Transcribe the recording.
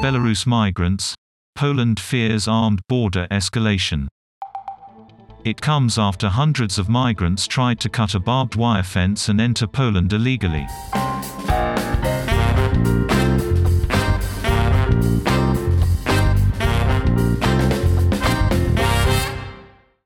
Belarus migrants. Poland fears armed border escalation. It comes after hundreds of migrants tried to cut a barbed wire fence and enter Poland illegally.